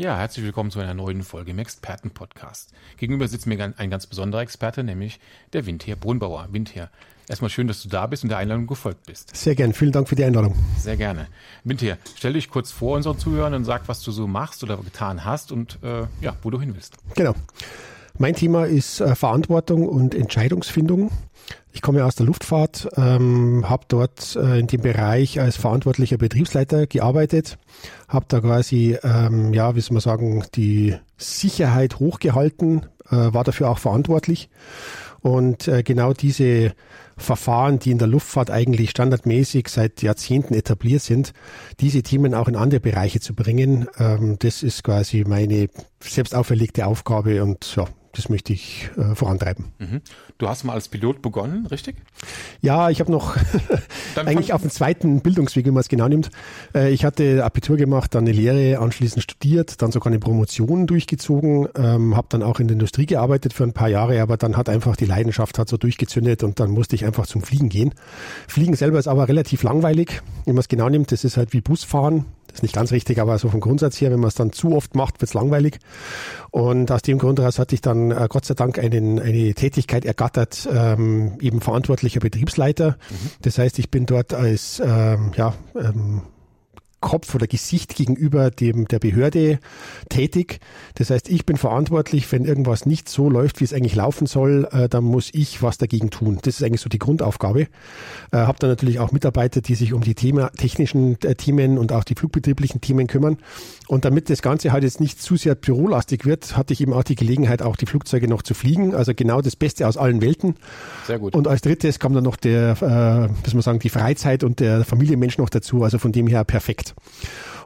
Ja, herzlich willkommen zu einer neuen Folge im Experten-Podcast. Gegenüber sitzt mir ein ganz besonderer Experte, nämlich der Windher Brunbauer. Windher, erstmal schön, dass du da bist und der Einladung gefolgt bist. Sehr gern, vielen Dank für die Einladung. Sehr gerne. Windher, stell dich kurz vor unseren Zuhörern und sag, was du so machst oder getan hast und äh, ja, wo du hin willst. Genau. Mein Thema ist äh, Verantwortung und Entscheidungsfindung. Ich komme aus der Luftfahrt, ähm, habe dort äh, in dem Bereich als verantwortlicher Betriebsleiter gearbeitet, habe da quasi, ähm, ja, wie soll man sagen, die Sicherheit hochgehalten, äh, war dafür auch verantwortlich. Und äh, genau diese Verfahren, die in der Luftfahrt eigentlich standardmäßig seit Jahrzehnten etabliert sind, diese Themen auch in andere Bereiche zu bringen, ähm, das ist quasi meine selbst auferlegte Aufgabe und ja, das möchte ich äh, vorantreiben. Mhm. Du hast mal als Pilot begonnen, richtig? Ja, ich habe noch eigentlich auf dem zweiten Bildungsweg, wenn man es genau nimmt. Äh, ich hatte Abitur gemacht, dann eine Lehre anschließend studiert, dann sogar eine Promotion durchgezogen, ähm, habe dann auch in der Industrie gearbeitet für ein paar Jahre, aber dann hat einfach die Leidenschaft hat so durchgezündet und dann musste ich einfach zum Fliegen gehen. Fliegen selber ist aber relativ langweilig, wenn man es genau nimmt. Das ist halt wie Busfahren. Das ist nicht ganz richtig, aber so vom Grundsatz her, wenn man es dann zu oft macht, wird es langweilig. Und aus dem Grund heraus hatte ich dann äh, Gott sei Dank einen, eine Tätigkeit ergattert, ähm, eben verantwortlicher Betriebsleiter. Mhm. Das heißt, ich bin dort als ähm, ja, ähm, Kopf oder Gesicht gegenüber dem der Behörde tätig. Das heißt, ich bin verantwortlich, wenn irgendwas nicht so läuft, wie es eigentlich laufen soll, äh, dann muss ich was dagegen tun. Das ist eigentlich so die Grundaufgabe. Äh, habe dann natürlich auch Mitarbeiter, die sich um die Thema, technischen äh, Themen und auch die flugbetrieblichen Themen kümmern. Und damit das Ganze halt jetzt nicht zu sehr bürolastig wird, hatte ich eben auch die Gelegenheit, auch die Flugzeuge noch zu fliegen. Also genau das Beste aus allen Welten. Sehr gut. Und als drittes kam dann noch der, äh, muss man sagen, die Freizeit und der Familienmensch noch dazu. Also von dem her perfekt.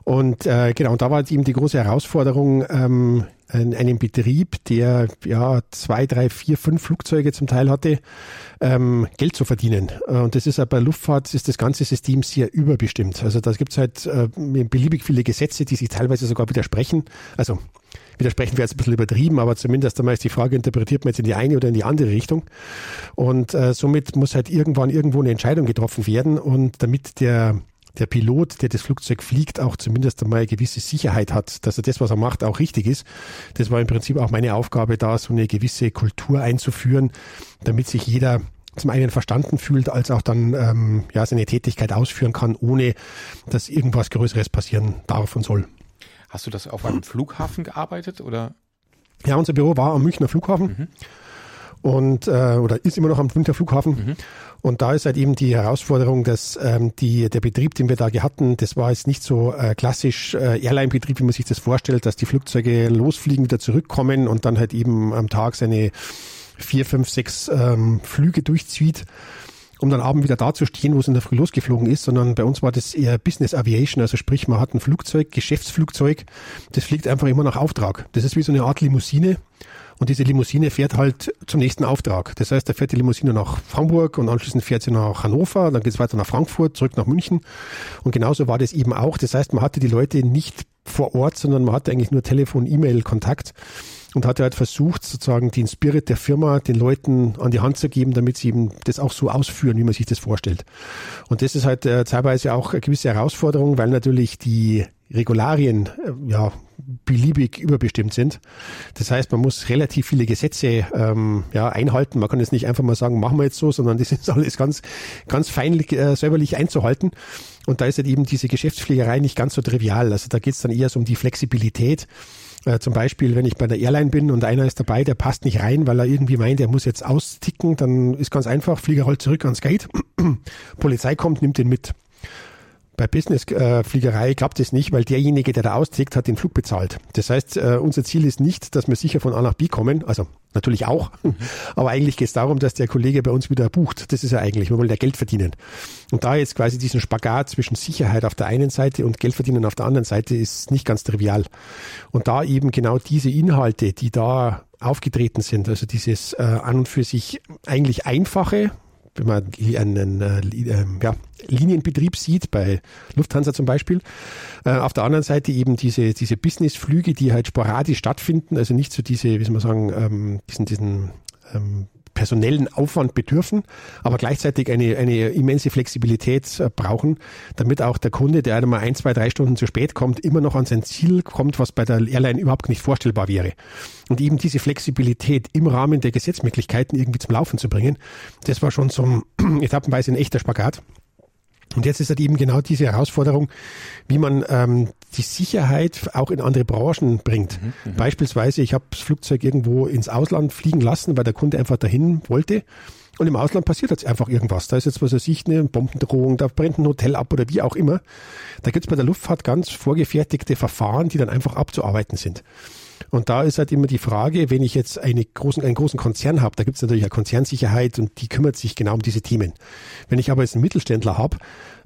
Und äh, genau, und da war eben die große Herausforderung, ähm, in einem Betrieb, der ja zwei, drei, vier, fünf Flugzeuge zum Teil hatte, ähm, Geld zu verdienen. Und das ist ja bei Luftfahrt ist das ganze System sehr überbestimmt. Also da gibt es halt äh, beliebig viele Gesetze, die sich teilweise sogar widersprechen. Also widersprechen wir jetzt ein bisschen übertrieben, aber zumindest einmal ist die Frage, interpretiert man jetzt in die eine oder in die andere Richtung. Und äh, somit muss halt irgendwann irgendwo eine Entscheidung getroffen werden. Und damit der der Pilot, der das Flugzeug fliegt, auch zumindest einmal eine gewisse Sicherheit hat, dass er das, was er macht, auch richtig ist. Das war im Prinzip auch meine Aufgabe, da so eine gewisse Kultur einzuführen, damit sich jeder zum einen verstanden fühlt, als auch dann ähm, ja seine Tätigkeit ausführen kann, ohne dass irgendwas Größeres passieren darf und soll. Hast du das auf einem Flughafen gearbeitet oder? Ja, unser Büro war am Münchner Flughafen. Mhm und äh, oder ist immer noch am Münchner Flughafen. Mhm. Und da ist halt eben die Herausforderung, dass ähm, die, der Betrieb, den wir da hatten, das war jetzt nicht so äh, klassisch äh, Airline-Betrieb, wie man sich das vorstellt, dass die Flugzeuge losfliegen, wieder zurückkommen und dann halt eben am Tag seine vier, fünf, sechs ähm, Flüge durchzieht um dann abend wieder da zu stehen, wo es in der Früh losgeflogen ist, sondern bei uns war das eher Business Aviation, also sprich, man hat ein Flugzeug, Geschäftsflugzeug, das fliegt einfach immer nach Auftrag. Das ist wie so eine Art Limousine und diese Limousine fährt halt zum nächsten Auftrag. Das heißt, da fährt die Limousine nach Hamburg und anschließend fährt sie nach Hannover, dann geht es weiter nach Frankfurt, zurück nach München. Und genauso war das eben auch. Das heißt, man hatte die Leute nicht vor Ort, sondern man hatte eigentlich nur Telefon, E-Mail, Kontakt und hatte halt versucht, sozusagen den Spirit der Firma den Leuten an die Hand zu geben, damit sie eben das auch so ausführen, wie man sich das vorstellt. Und das ist halt äh, teilweise auch eine gewisse Herausforderung, weil natürlich die Regularien äh, ja beliebig überbestimmt sind. Das heißt, man muss relativ viele Gesetze ähm, ja, einhalten. Man kann jetzt nicht einfach mal sagen, machen wir jetzt so, sondern das ist alles ganz, ganz feinlich äh, säuberlich einzuhalten. Und da ist halt eben diese Geschäftspflegerei nicht ganz so trivial. Also da geht es dann eher so um die Flexibilität. Äh, zum Beispiel, wenn ich bei der Airline bin und einer ist dabei, der passt nicht rein, weil er irgendwie meint, er muss jetzt austicken, dann ist ganz einfach, Flieger rollt zurück ans Gate, Polizei kommt, nimmt den mit. Bei Business-Fliegerei äh, klappt es nicht, weil derjenige, der da austickt, hat den Flug bezahlt. Das heißt, äh, unser Ziel ist nicht, dass wir sicher von A nach B kommen, also natürlich auch, mhm. aber eigentlich geht es darum, dass der Kollege bei uns wieder bucht. Das ist ja eigentlich, wir wollen ja Geld verdienen. Und da jetzt quasi diesen Spagat zwischen Sicherheit auf der einen Seite und Geld verdienen auf der anderen Seite ist nicht ganz trivial. Und da eben genau diese Inhalte, die da aufgetreten sind. Also dieses äh, an und für sich eigentlich einfache, wenn man einen äh, ähm, ja, Linienbetrieb sieht, bei Lufthansa zum Beispiel. Äh, auf der anderen Seite eben diese, diese Businessflüge, die halt sporadisch stattfinden, also nicht so diese, wie soll man sagen, ähm, diesen, diesen ähm, personellen Aufwand bedürfen, aber gleichzeitig eine, eine immense Flexibilität äh, brauchen, damit auch der Kunde, der einmal ein, zwei, drei Stunden zu spät kommt, immer noch an sein Ziel kommt, was bei der Airline überhaupt nicht vorstellbar wäre. Und eben diese Flexibilität im Rahmen der Gesetzmöglichkeiten irgendwie zum Laufen zu bringen, das war schon so etappenweise ein echter Spagat. Und jetzt ist halt eben genau diese Herausforderung, wie man ähm, die Sicherheit auch in andere Branchen bringt. Mhm, mhm. Beispielsweise, ich habe das Flugzeug irgendwo ins Ausland fliegen lassen, weil der Kunde einfach dahin wollte. Und im Ausland passiert jetzt einfach irgendwas. Da ist jetzt, was weiß ich, eine Bombendrohung, da brennt ein Hotel ab oder wie auch immer. Da gibt es bei der Luftfahrt ganz vorgefertigte Verfahren, die dann einfach abzuarbeiten sind. Und da ist halt immer die Frage, wenn ich jetzt eine großen, einen großen Konzern habe, da gibt es natürlich eine Konzernsicherheit und die kümmert sich genau um diese Themen. Wenn ich aber jetzt einen Mittelständler habe,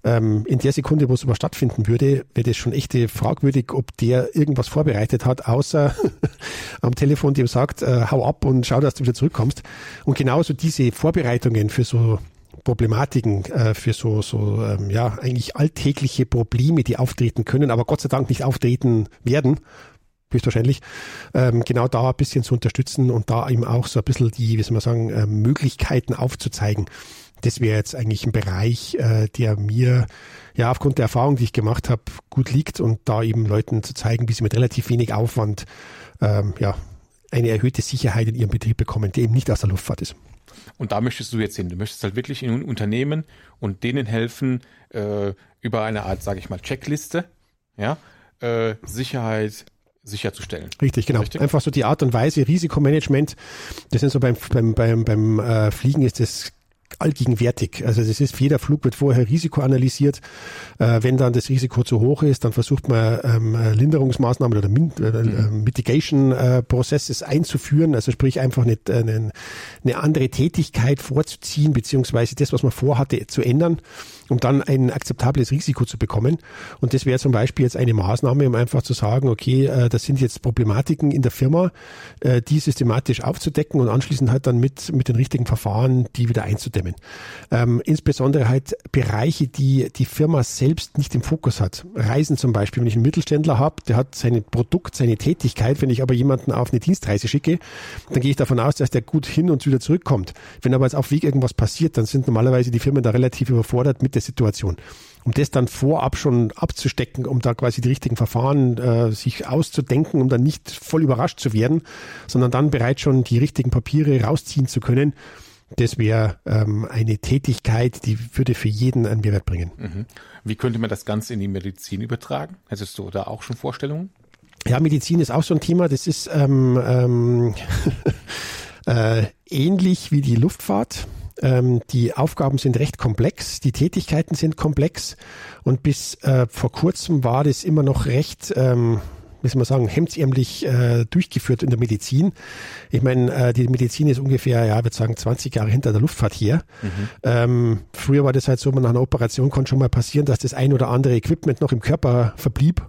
ähm, in der Sekunde, wo sowas stattfinden würde, wäre das schon echt fragwürdig, ob der irgendwas vorbereitet hat, außer am Telefon dem sagt, äh, hau ab und schau, dass du wieder zurückkommst. Und genauso diese Vorbereitungen für so Problematiken, äh, für so, so ähm, ja, eigentlich alltägliche Probleme, die auftreten können, aber Gott sei Dank nicht auftreten werden, höchstwahrscheinlich, ähm, genau da ein bisschen zu unterstützen und da eben auch so ein bisschen die, wie soll man sagen, äh, Möglichkeiten aufzuzeigen. Das wäre jetzt eigentlich ein Bereich, äh, der mir ja aufgrund der Erfahrung, die ich gemacht habe, gut liegt und da eben Leuten zu zeigen, wie sie mit relativ wenig Aufwand ähm, ja, eine erhöhte Sicherheit in ihrem Betrieb bekommen, die eben nicht aus der Luftfahrt ist. Und da möchtest du jetzt hin. Du möchtest halt wirklich in Unternehmen und denen helfen, äh, über eine Art, sage ich mal, Checkliste, ja, äh, Sicherheit sicherzustellen. Richtig, genau. Richtig? Einfach so die Art und Weise, Risikomanagement. Das sind so beim, beim, beim, beim äh, Fliegen ist das allgegenwärtig. Also das ist, jeder Flug wird vorher Risiko analysiert. Äh, wenn dann das Risiko zu hoch ist, dann versucht man ähm, Linderungsmaßnahmen oder Min äh, mhm. Mitigation-Prozesses einzuführen. Also sprich einfach eine, eine, eine andere Tätigkeit vorzuziehen, beziehungsweise das, was man vorhatte, zu ändern um dann ein akzeptables Risiko zu bekommen. Und das wäre zum Beispiel jetzt eine Maßnahme, um einfach zu sagen, okay, äh, das sind jetzt Problematiken in der Firma, äh, die systematisch aufzudecken und anschließend halt dann mit, mit den richtigen Verfahren die wieder einzudämmen. Ähm, insbesondere halt Bereiche, die die Firma selbst nicht im Fokus hat. Reisen zum Beispiel, wenn ich einen Mittelständler habe, der hat sein Produkt, seine Tätigkeit, wenn ich aber jemanden auf eine Dienstreise schicke, dann gehe ich davon aus, dass der gut hin und wieder zurückkommt. Wenn aber jetzt auf Weg irgendwas passiert, dann sind normalerweise die Firmen da relativ überfordert mit der Situation. Um das dann vorab schon abzustecken, um da quasi die richtigen Verfahren äh, sich auszudenken, um dann nicht voll überrascht zu werden, sondern dann bereits schon die richtigen Papiere rausziehen zu können, das wäre ähm, eine Tätigkeit, die würde für jeden einen Mehrwert bringen. Mhm. Wie könnte man das Ganze in die Medizin übertragen? Hättest du da auch schon Vorstellungen? Ja, Medizin ist auch so ein Thema. Das ist ähm, ähm, äh, ähnlich wie die Luftfahrt. Ähm, die Aufgaben sind recht komplex, die Tätigkeiten sind komplex. Und bis äh, vor kurzem war das immer noch recht, ähm, soll man sagen, hemdsärmlich äh, durchgeführt in der Medizin. Ich meine, äh, die Medizin ist ungefähr, ja, ich würde sagen, 20 Jahre hinter der Luftfahrt her. Mhm. Ähm, früher war das halt so, man nach einer Operation konnte schon mal passieren, dass das ein oder andere Equipment noch im Körper verblieb.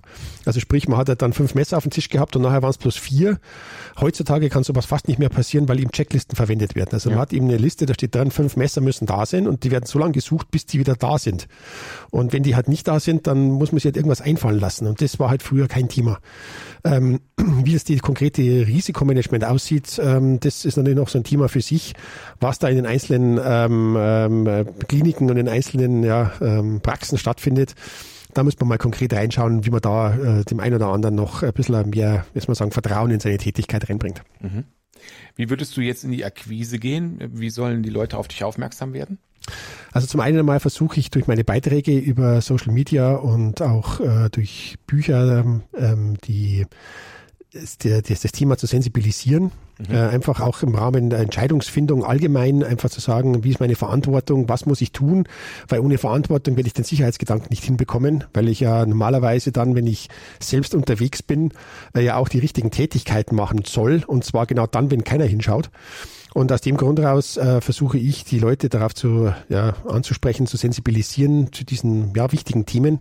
Also sprich, man hat halt dann fünf Messer auf dem Tisch gehabt und nachher waren es bloß vier. Heutzutage kann sowas fast nicht mehr passieren, weil eben Checklisten verwendet werden. Also ja. man hat eben eine Liste, da steht dran, fünf Messer müssen da sein und die werden so lange gesucht, bis die wieder da sind. Und wenn die halt nicht da sind, dann muss man sich halt irgendwas einfallen lassen. Und das war halt früher kein Thema. Ähm, wie es die konkrete Risikomanagement aussieht, ähm, das ist natürlich noch so ein Thema für sich, was da in den einzelnen ähm, ähm, Kliniken und in den einzelnen ja, ähm, Praxen stattfindet. Da muss man mal konkret reinschauen, wie man da äh, dem einen oder anderen noch ein bisschen mehr, soll man sagen, Vertrauen in seine Tätigkeit reinbringt. Mhm. Wie würdest du jetzt in die Akquise gehen? Wie sollen die Leute auf dich aufmerksam werden? Also zum einen einmal versuche ich durch meine Beiträge über Social Media und auch äh, durch Bücher ähm, die das, das Thema zu sensibilisieren. Mhm. Äh, einfach auch im Rahmen der Entscheidungsfindung allgemein einfach zu sagen, wie ist meine Verantwortung, was muss ich tun, weil ohne Verantwortung werde ich den Sicherheitsgedanken nicht hinbekommen, weil ich ja normalerweise dann, wenn ich selbst unterwegs bin, äh, ja auch die richtigen Tätigkeiten machen soll und zwar genau dann, wenn keiner hinschaut. Und aus dem Grund heraus äh, versuche ich, die Leute darauf zu, ja, anzusprechen, zu sensibilisieren zu diesen ja, wichtigen Themen.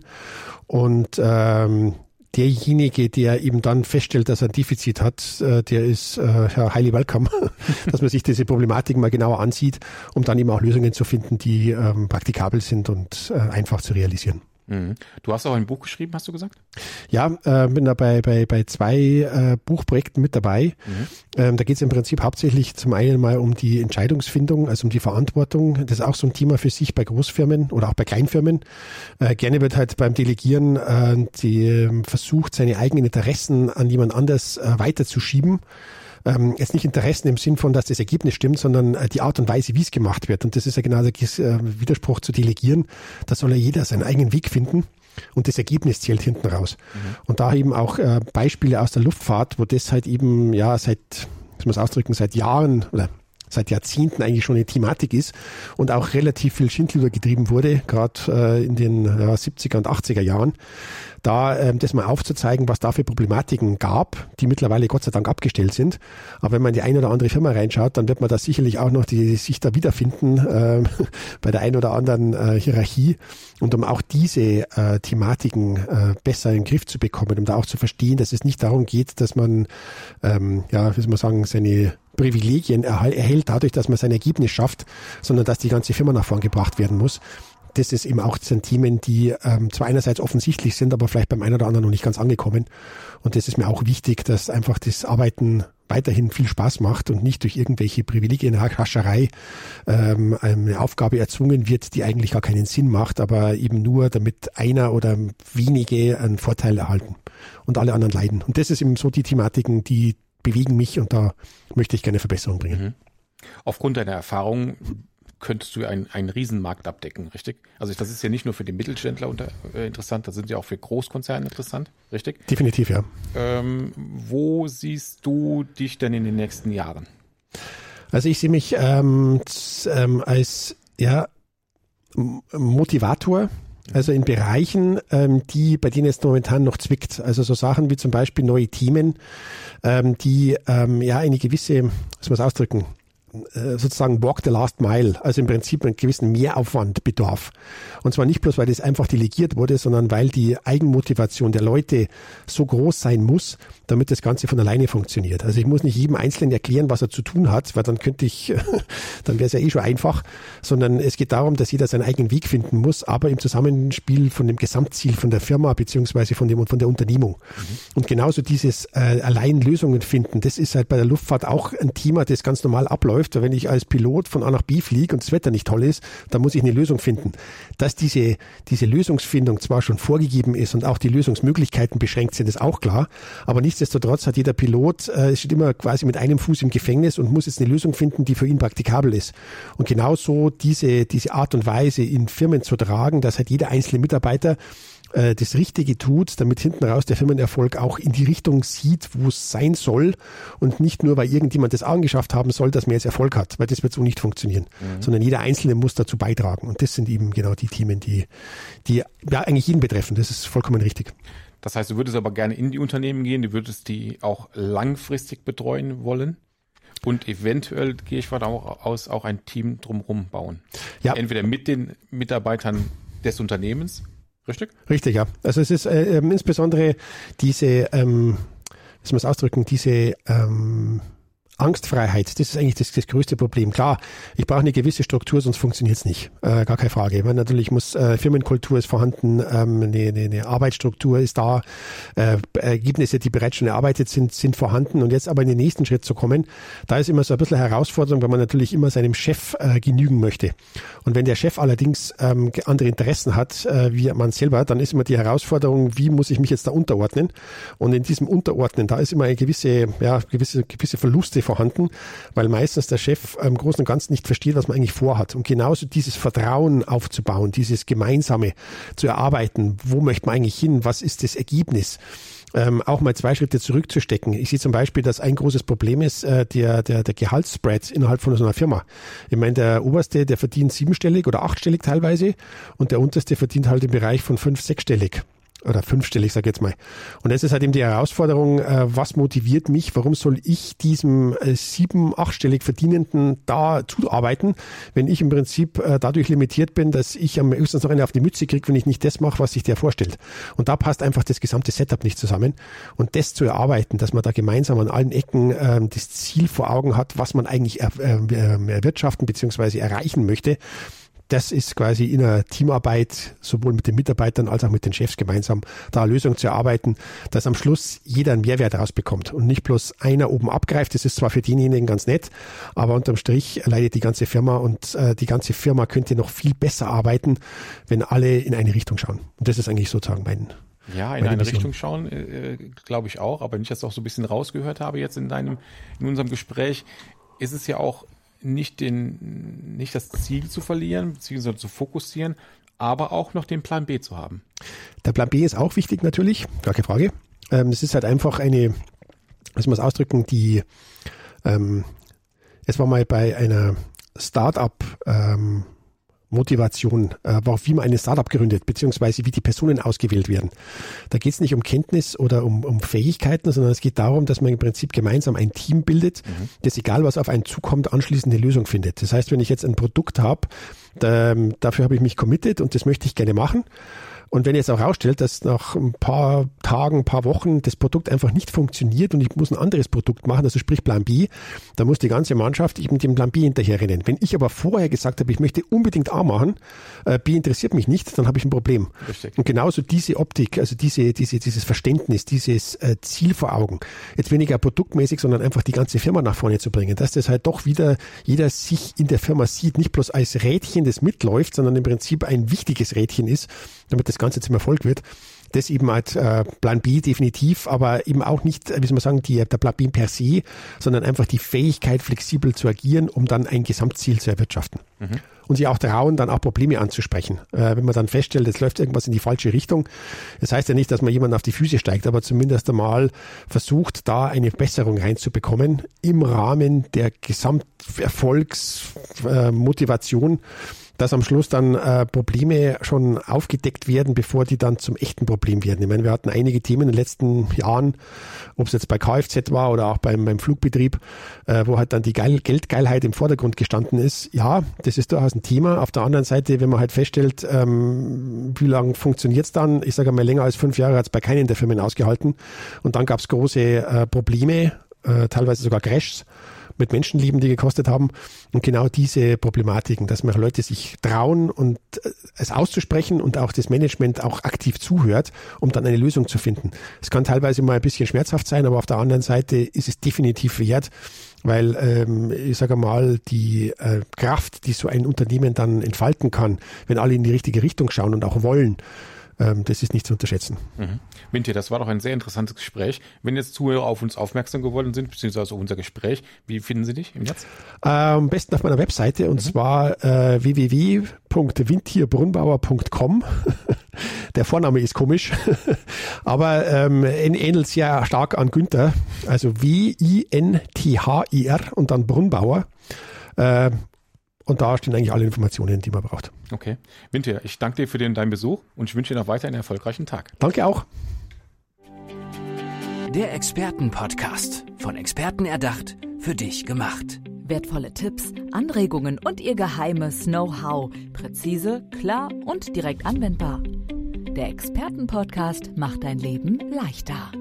Und ähm, derjenige, der eben dann feststellt, dass er ein Defizit hat, äh, der ist äh, ja, highly welcome, dass man sich diese Problematik mal genauer ansieht, um dann eben auch Lösungen zu finden, die ähm, praktikabel sind und äh, einfach zu realisieren. Mhm. Du hast auch ein Buch geschrieben, hast du gesagt? Ja, äh, bin da bei, bei, bei zwei äh, Buchprojekten mit dabei. Mhm. Ähm, da geht es im Prinzip hauptsächlich zum einen mal um die Entscheidungsfindung, also um die Verantwortung. Das ist auch so ein Thema für sich bei Großfirmen oder auch bei Kleinfirmen. Äh, gerne wird halt beim Delegieren äh, die, äh, versucht, seine eigenen Interessen an jemand anders äh, weiterzuschieben ähm, jetzt nicht Interessen im Sinn von, dass das Ergebnis stimmt, sondern äh, die Art und Weise, wie es gemacht wird. Und das ist ja genau der äh, Widerspruch zu delegieren. Da soll ja jeder seinen eigenen Weg finden. Und das Ergebnis zählt hinten raus. Mhm. Und da eben auch äh, Beispiele aus der Luftfahrt, wo das halt eben, ja, seit, muss man es ausdrücken, seit Jahren oder seit Jahrzehnten eigentlich schon eine Thematik ist und auch relativ viel Schindluder getrieben wurde, gerade äh, in den ja, 70er und 80er Jahren da ähm, das mal aufzuzeigen, was da für Problematiken gab, die mittlerweile Gott sei Dank abgestellt sind. Aber wenn man in die eine oder andere Firma reinschaut, dann wird man da sicherlich auch noch die sich da wiederfinden äh, bei der einen oder anderen äh, Hierarchie. Und um auch diese äh, Thematiken äh, besser in den Griff zu bekommen, um da auch zu verstehen, dass es nicht darum geht, dass man, ähm, ja, wie soll man sagen, seine Privilegien erhält dadurch, dass man sein Ergebnis schafft, sondern dass die ganze Firma nach vorn gebracht werden muss das ist eben auch sind Themen, die ähm, zwar einerseits offensichtlich sind, aber vielleicht beim einen oder anderen noch nicht ganz angekommen. Und das ist mir auch wichtig, dass einfach das Arbeiten weiterhin viel Spaß macht und nicht durch irgendwelche Privilegienhascherei ähm, eine Aufgabe erzwungen wird, die eigentlich gar keinen Sinn macht, aber eben nur damit einer oder wenige einen Vorteil erhalten und alle anderen leiden. Und das ist eben so die Thematiken, die bewegen mich und da möchte ich gerne Verbesserung bringen. Mhm. Aufgrund deiner Erfahrung könntest du einen, einen Riesenmarkt abdecken, richtig? Also das ist ja nicht nur für den Mittelständler unter, äh, interessant, das sind ja auch für Großkonzerne interessant, richtig? Definitiv, ja. Ähm, wo siehst du dich denn in den nächsten Jahren? Also ich sehe mich ähm, ähm, als ja, Motivator, also in Bereichen, ähm, die bei denen es momentan noch zwickt. Also so Sachen wie zum Beispiel neue Themen, ähm, die ähm, ja eine gewisse, was muss man ausdrücken, sozusagen walk the last mile, also im Prinzip einen gewissen Mehraufwand bedarf. Und zwar nicht bloß, weil das einfach delegiert wurde, sondern weil die Eigenmotivation der Leute so groß sein muss, damit das Ganze von alleine funktioniert. Also ich muss nicht jedem Einzelnen erklären, was er zu tun hat, weil dann könnte ich, dann wäre es ja eh schon einfach, sondern es geht darum, dass jeder seinen eigenen Weg finden muss, aber im Zusammenspiel von dem Gesamtziel von der Firma beziehungsweise von dem von der Unternehmung. Mhm. Und genauso dieses äh, allein Lösungen finden, das ist halt bei der Luftfahrt auch ein Thema, das ganz normal abläuft läuft, wenn ich als Pilot von A nach B fliege und das Wetter nicht toll ist, dann muss ich eine Lösung finden. Dass diese, diese Lösungsfindung zwar schon vorgegeben ist und auch die Lösungsmöglichkeiten beschränkt sind, ist auch klar, aber nichtsdestotrotz hat jeder Pilot, äh, steht immer quasi mit einem Fuß im Gefängnis und muss jetzt eine Lösung finden, die für ihn praktikabel ist. Und genauso diese, diese Art und Weise in Firmen zu tragen, dass halt jeder einzelne Mitarbeiter äh, das Richtige tut, damit hinten raus der Firmenerfolg auch in die Richtung sieht, wo es sein soll und nicht nur, weil irgendjemand das angeschafft haben soll, dass man jetzt Erfolg hat, weil das wird so nicht funktionieren, mhm. sondern jeder Einzelne muss dazu beitragen und das sind eben genau die Themen, die, die ja eigentlich jeden betreffen, das ist vollkommen richtig. Das heißt, du würdest aber gerne in die Unternehmen gehen, du würdest die auch langfristig betreuen wollen? Und eventuell gehe ich von aus auch ein Team drumherum bauen. Ja. Entweder mit den Mitarbeitern des Unternehmens Richtig? Richtig, ja. Also es ist äh, ähm, insbesondere diese, ähm, wie soll man es ausdrücken, diese ähm, Angstfreiheit, das ist eigentlich das, das größte Problem. Klar, ich brauche eine gewisse Struktur, sonst funktioniert es nicht. Äh, gar keine Frage. Weil natürlich muss äh, Firmenkultur ist vorhanden, ähm, eine, eine, eine Arbeitsstruktur ist da, äh, Ergebnisse, die bereits schon erarbeitet sind, sind vorhanden. Und jetzt aber in den nächsten Schritt zu kommen, da ist immer so ein bisschen Herausforderung, weil man natürlich immer seinem Chef äh, genügen möchte. Und wenn der Chef allerdings ähm, andere Interessen hat, äh, wie man selber, dann ist immer die Herausforderung, wie muss ich mich jetzt da unterordnen? Und in diesem Unterordnen, da ist immer eine gewisse, ja, gewisse, gewisse Verluste vorhanden, weil meistens der Chef im Großen und Ganzen nicht versteht, was man eigentlich vorhat. Und genauso dieses Vertrauen aufzubauen, dieses Gemeinsame zu erarbeiten, wo möchte man eigentlich hin, was ist das Ergebnis? Ähm, auch mal zwei Schritte zurückzustecken. Ich sehe zum Beispiel, dass ein großes Problem ist äh, der, der, der Gehaltsspread innerhalb von so einer Firma. Ich meine, der Oberste, der verdient siebenstellig oder achtstellig teilweise und der Unterste verdient halt im Bereich von fünf, sechsstellig. Oder fünfstellig, sag ich jetzt mal. Und das ist halt eben die Herausforderung, äh, was motiviert mich, warum soll ich diesem äh, sieben, achtstellig Verdienenden da zuarbeiten, wenn ich im Prinzip äh, dadurch limitiert bin, dass ich am höchstens noch eine auf die Mütze kriege, wenn ich nicht das mache, was sich der vorstellt. Und da passt einfach das gesamte Setup nicht zusammen. Und das zu erarbeiten, dass man da gemeinsam an allen Ecken ähm, das Ziel vor Augen hat, was man eigentlich er, äh, erwirtschaften bzw. erreichen möchte, das ist quasi in einer Teamarbeit, sowohl mit den Mitarbeitern als auch mit den Chefs gemeinsam, da eine Lösung zu erarbeiten, dass am Schluss jeder einen Mehrwert rausbekommt und nicht bloß einer oben abgreift. Das ist zwar für denjenigen ganz nett, aber unterm Strich leidet die ganze Firma und äh, die ganze Firma könnte noch viel besser arbeiten, wenn alle in eine Richtung schauen. Und das ist eigentlich sozusagen mein, ja, in eine Vision. Richtung schauen, äh, glaube ich auch. Aber wenn ich das auch so ein bisschen rausgehört habe jetzt in deinem, in unserem Gespräch, ist es ja auch nicht, den, nicht das Ziel zu verlieren, beziehungsweise zu fokussieren, aber auch noch den Plan B zu haben. Der Plan B ist auch wichtig natürlich, gar keine Frage. Ähm, es ist halt einfach eine, was muss ausdrücken, die, ähm, es war mal bei einer Startup, ähm, Motivation, äh, wie man eine Startup gründet, beziehungsweise wie die Personen ausgewählt werden. Da geht es nicht um Kenntnis oder um, um Fähigkeiten, sondern es geht darum, dass man im Prinzip gemeinsam ein Team bildet, mhm. das egal was auf einen zukommt, anschließend eine Lösung findet. Das heißt, wenn ich jetzt ein Produkt habe, da, dafür habe ich mich committed und das möchte ich gerne machen und wenn jetzt auch herausstellt, dass nach ein paar Tagen, ein paar Wochen das Produkt einfach nicht funktioniert und ich muss ein anderes Produkt machen, also sprich Plan B, dann muss die ganze Mannschaft eben dem Plan B hinterherrennen. Wenn ich aber vorher gesagt habe, ich möchte unbedingt A machen, äh, B interessiert mich nicht, dann habe ich ein Problem. Richtig. Und genauso diese Optik, also diese, diese, dieses Verständnis, dieses äh, Ziel vor Augen, jetzt weniger produktmäßig, sondern einfach die ganze Firma nach vorne zu bringen, dass das halt doch wieder jeder sich in der Firma sieht, nicht bloß als Rädchen, das mitläuft, sondern im Prinzip ein wichtiges Rädchen ist, damit das Ganze zum Erfolg wird. Das eben als äh, Plan B definitiv, aber eben auch nicht, wie soll man sagen, die, der Plan B per se, sondern einfach die Fähigkeit, flexibel zu agieren, um dann ein Gesamtziel zu erwirtschaften. Mhm. Und sich auch trauen, dann auch Probleme anzusprechen. Äh, wenn man dann feststellt, es läuft irgendwas in die falsche Richtung. Das heißt ja nicht, dass man jemanden auf die Füße steigt, aber zumindest einmal versucht, da eine Besserung reinzubekommen im Rahmen der Gesamterfolgsmotivation. Äh, dass am Schluss dann äh, Probleme schon aufgedeckt werden, bevor die dann zum echten Problem werden. Ich meine, wir hatten einige Themen in den letzten Jahren, ob es jetzt bei Kfz war oder auch beim, beim Flugbetrieb, äh, wo halt dann die Geil Geldgeilheit im Vordergrund gestanden ist. Ja, das ist durchaus ein Thema. Auf der anderen Seite, wenn man halt feststellt, ähm, wie lange funktioniert es dann, ich sage mal länger als fünf Jahre hat es bei keinen der Firmen ausgehalten. Und dann gab es große äh, Probleme, äh, teilweise sogar Crashs mit Menschenleben, die gekostet haben. Und genau diese Problematiken, dass man Leute sich trauen und äh, es auszusprechen und auch das Management auch aktiv zuhört, um dann eine Lösung zu finden. Es kann teilweise mal ein bisschen schmerzhaft sein, aber auf der anderen Seite ist es definitiv wert, weil ähm, ich sage mal, die äh, Kraft, die so ein Unternehmen dann entfalten kann, wenn alle in die richtige Richtung schauen und auch wollen, ähm, das ist nicht zu unterschätzen. Mhm. Winter, das war doch ein sehr interessantes Gespräch. Wenn jetzt Zuhörer auf uns aufmerksam geworden sind, beziehungsweise auf unser Gespräch, wie finden Sie dich im Netz? Äh, am besten auf meiner Webseite und mhm. zwar äh, www.windtierbrunbauer.com. Der Vorname ist komisch, aber ähm, ähnelt sehr stark an Günther. Also W-I-N-T-H-I-R und dann Brunnbauer. Äh, und da stehen eigentlich alle Informationen, die man braucht. Okay. Winter, ich danke dir für den, deinen Besuch und ich wünsche dir noch weiter einen erfolgreichen Tag. Danke auch. Der Expertenpodcast. Von Experten erdacht, für dich gemacht. Wertvolle Tipps, Anregungen und ihr geheimes Know-how. Präzise, klar und direkt anwendbar. Der Expertenpodcast macht dein Leben leichter.